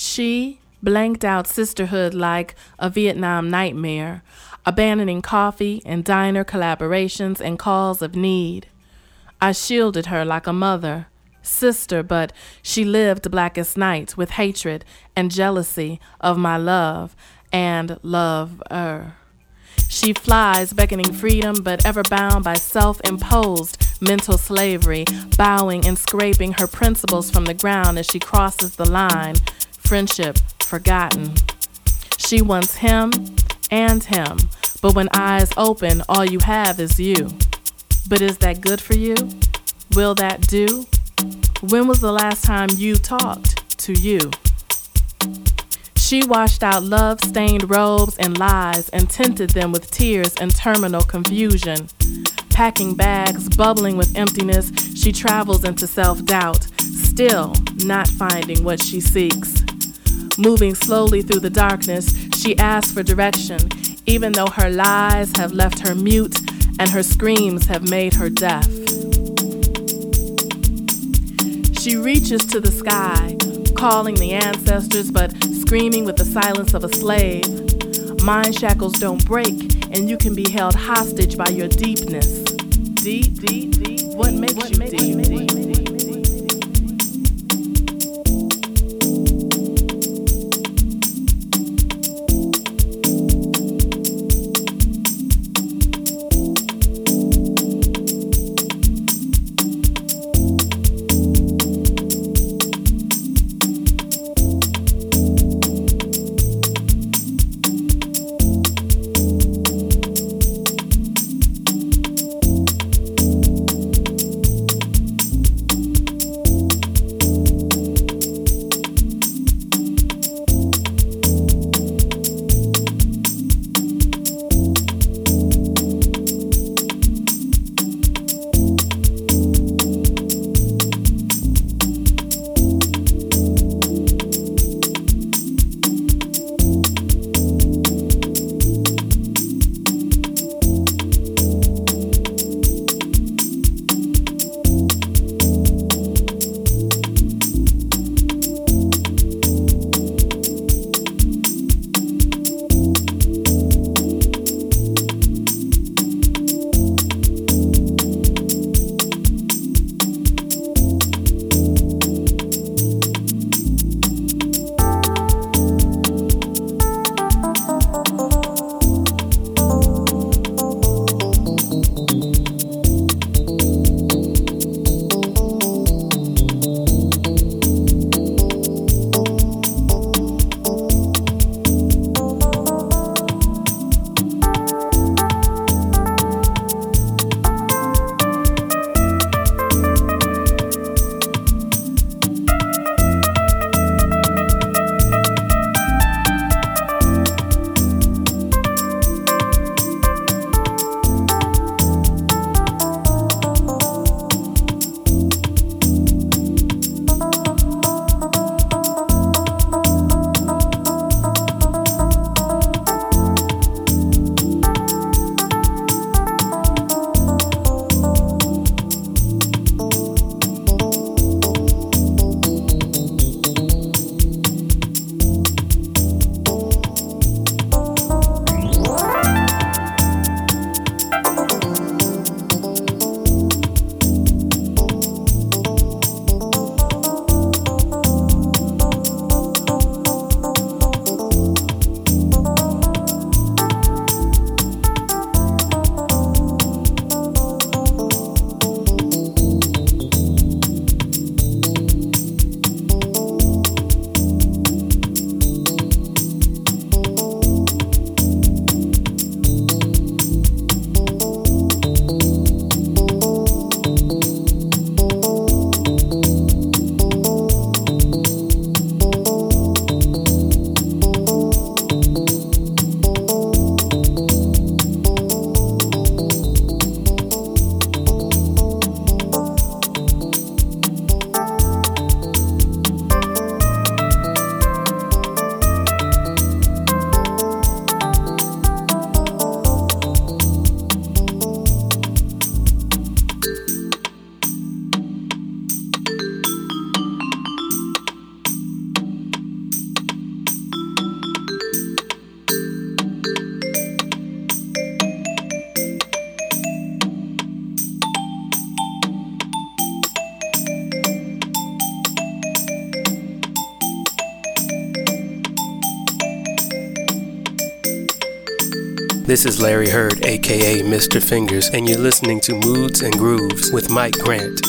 She blanked out sisterhood like a Vietnam nightmare, abandoning coffee and diner collaborations and calls of need. I shielded her like a mother, sister, but she lived blackest night with hatred and jealousy of my love and love her. She flies, beckoning freedom, but ever bound by self imposed mental slavery, bowing and scraping her principles from the ground as she crosses the line. Friendship forgotten. She wants him and him, but when eyes open, all you have is you. But is that good for you? Will that do? When was the last time you talked to you? She washed out love stained robes and lies and tinted them with tears and terminal confusion. Packing bags, bubbling with emptiness, she travels into self doubt, still not finding what she seeks. Moving slowly through the darkness, she asks for direction, even though her lies have left her mute and her screams have made her deaf. She reaches to the sky, calling the ancestors, but screaming with the silence of a slave. Mind shackles don't break, and you can be held hostage by your deepness. Deep, deep, deep. What makes you deep? This is Larry Heard, aka Mr. Fingers, and you're listening to Moods and Grooves with Mike Grant.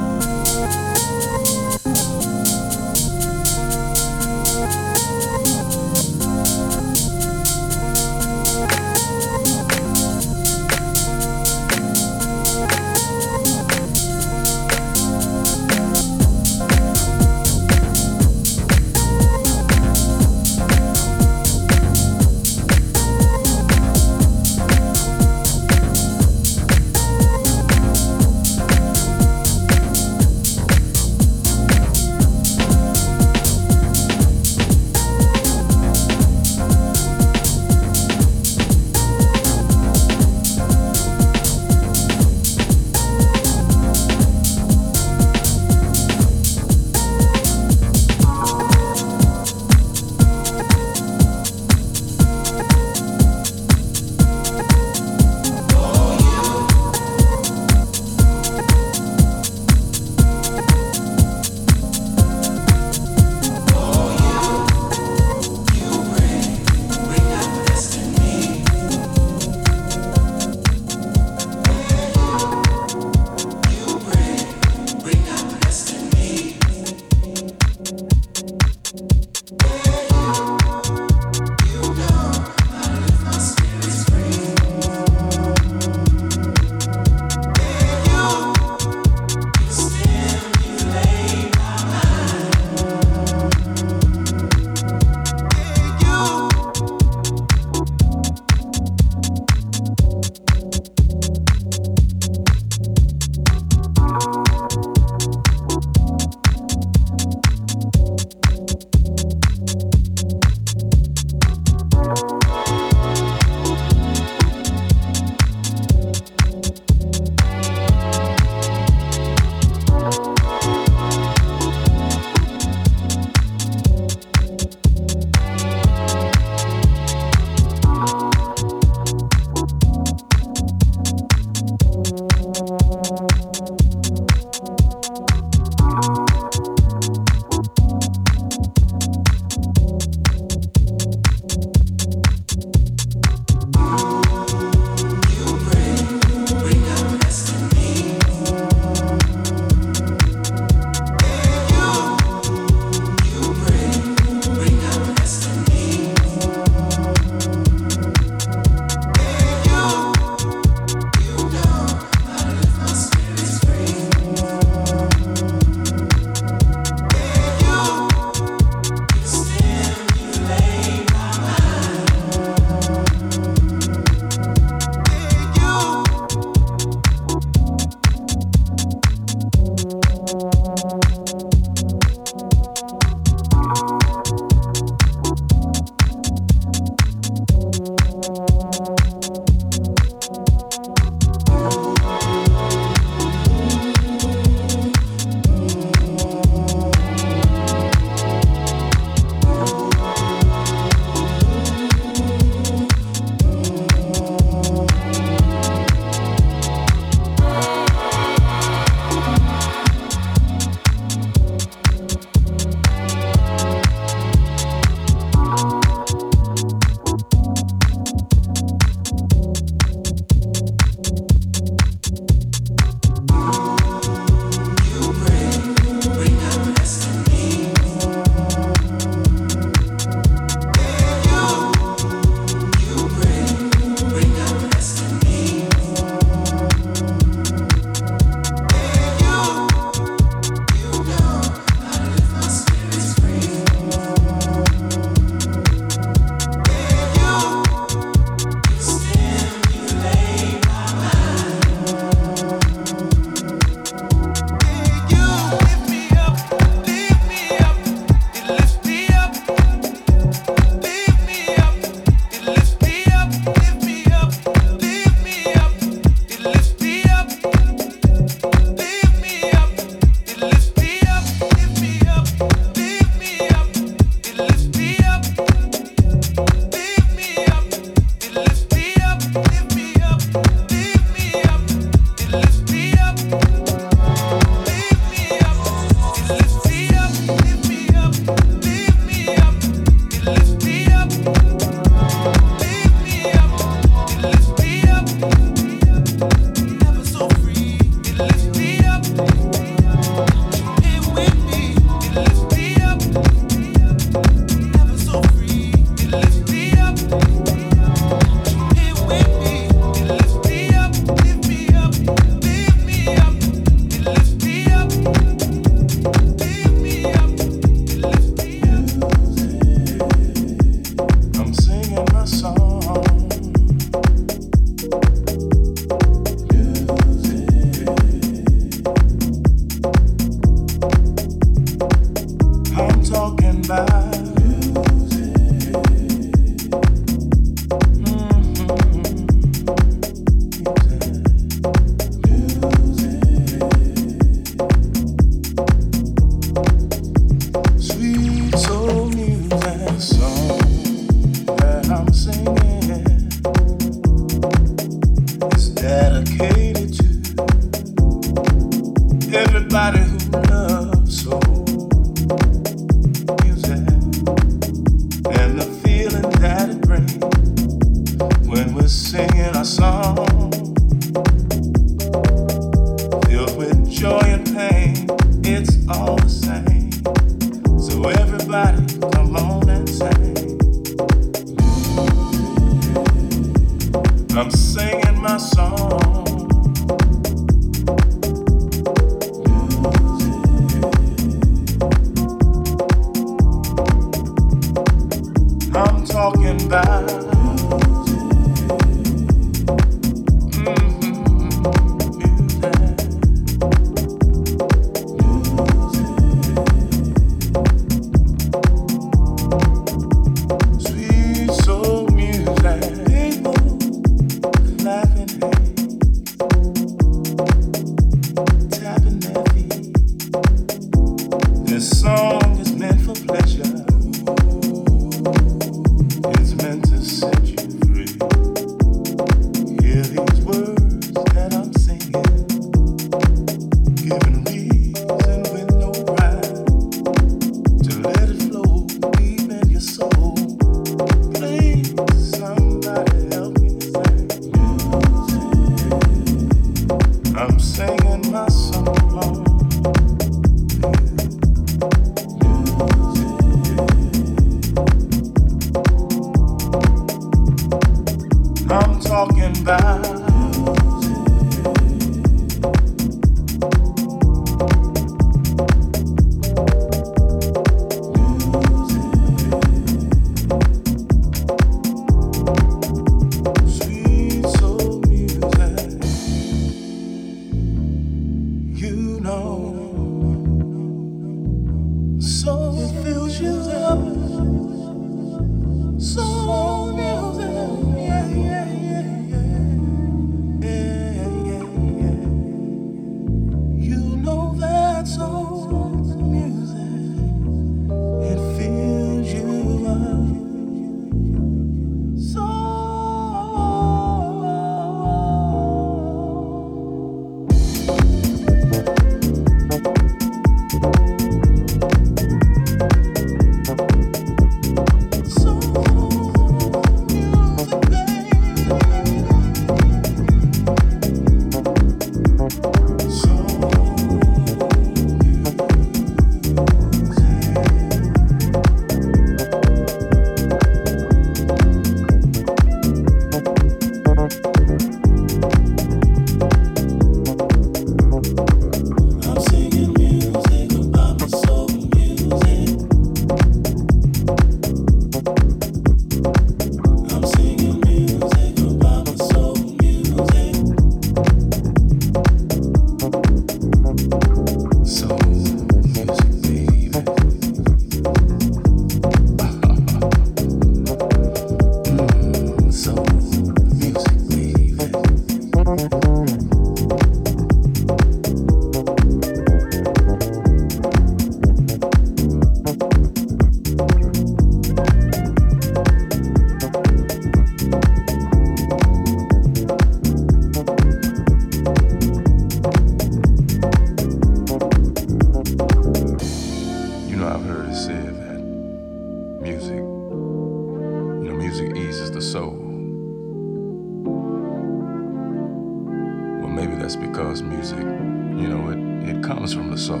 that's because music, you know, it, it comes from the soul.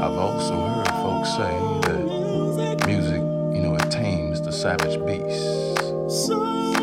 I've also heard folks say that music, you know, it tames the savage beast.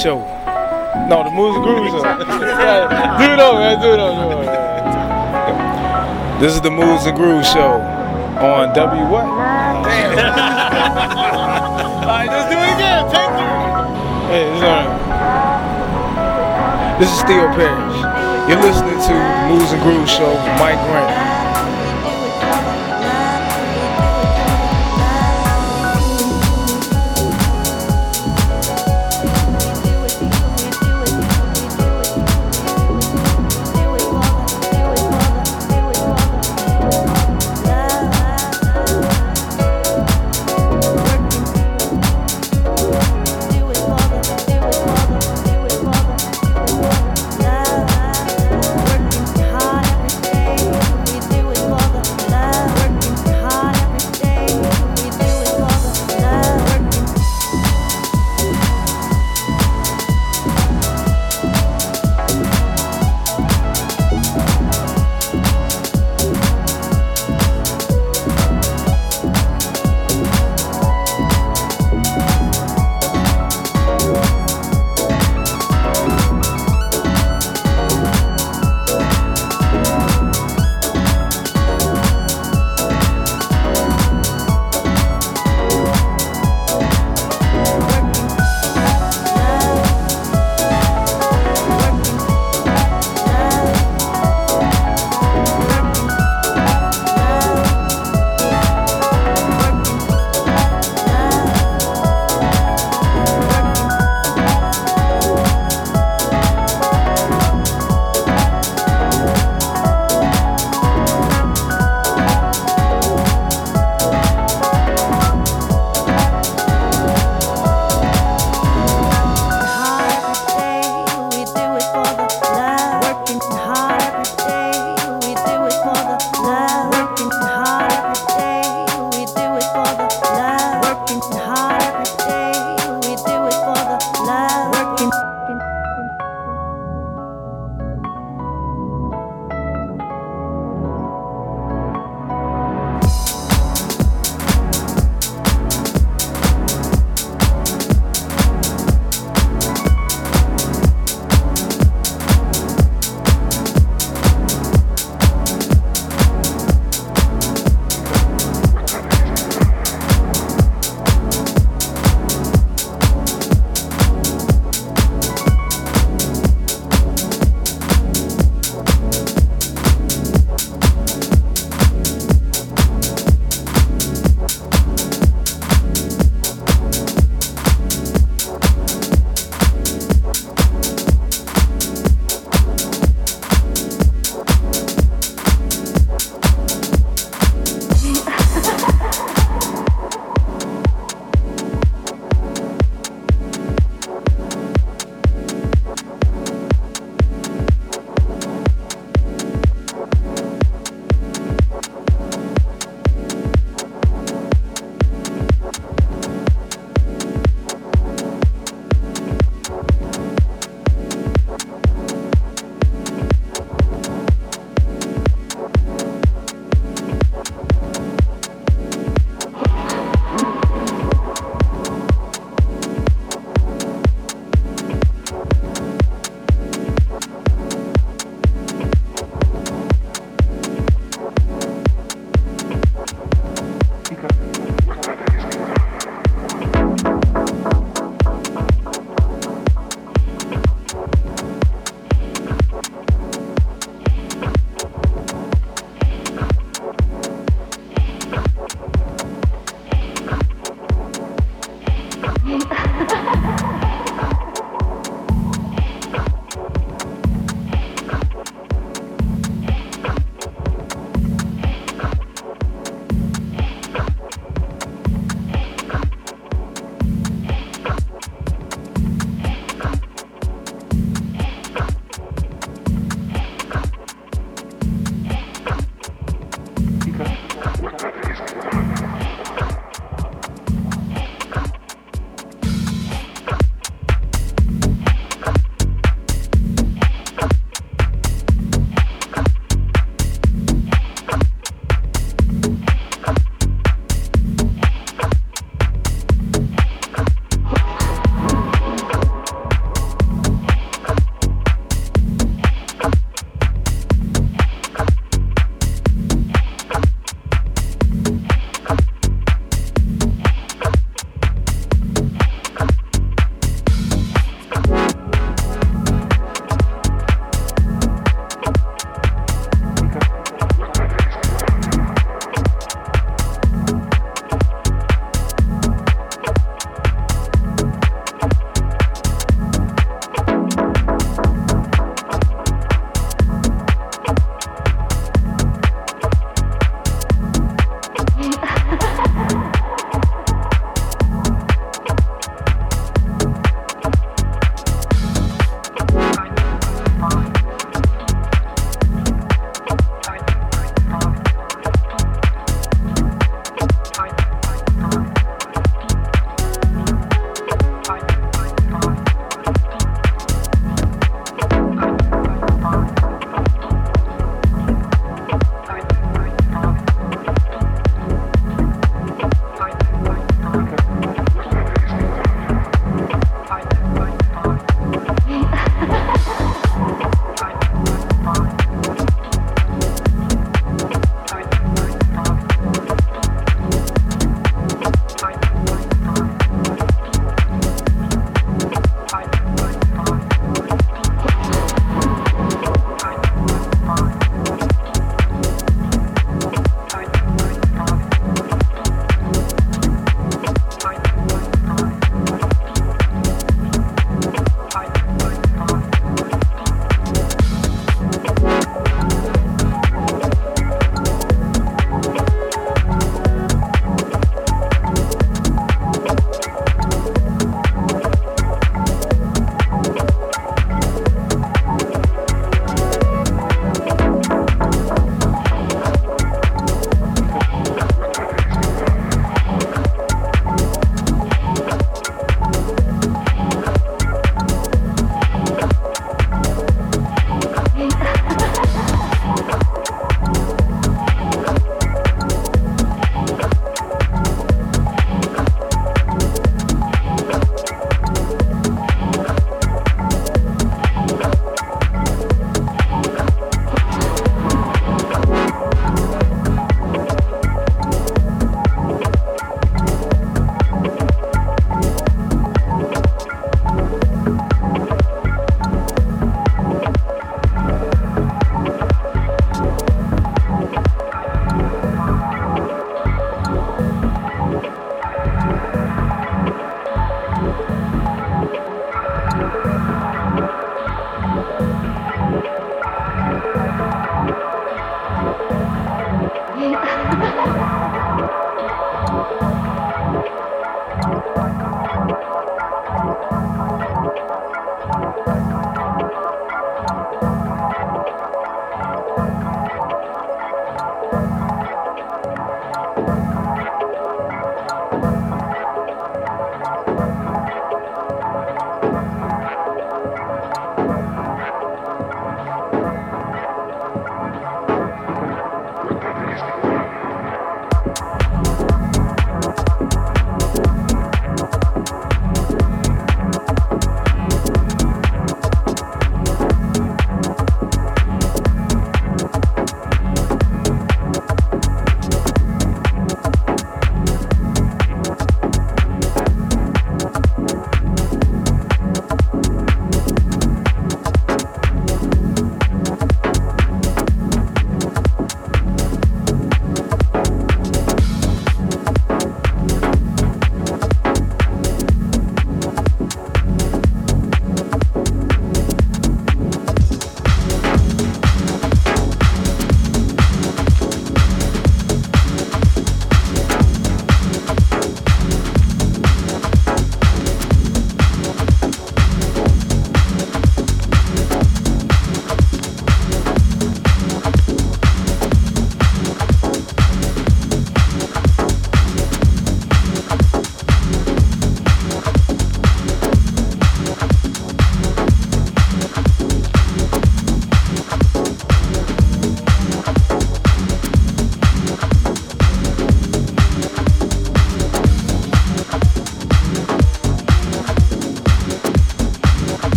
Show. No, the Moves and Grooves Show. Do it over, man. Do it over. This is the Moves and Grooves Show on W what? All right, let's do it again. Take three. Hey, this is, all right. this is Theo Parrish. You're listening to Moves and Grooves Show with Mike Grant.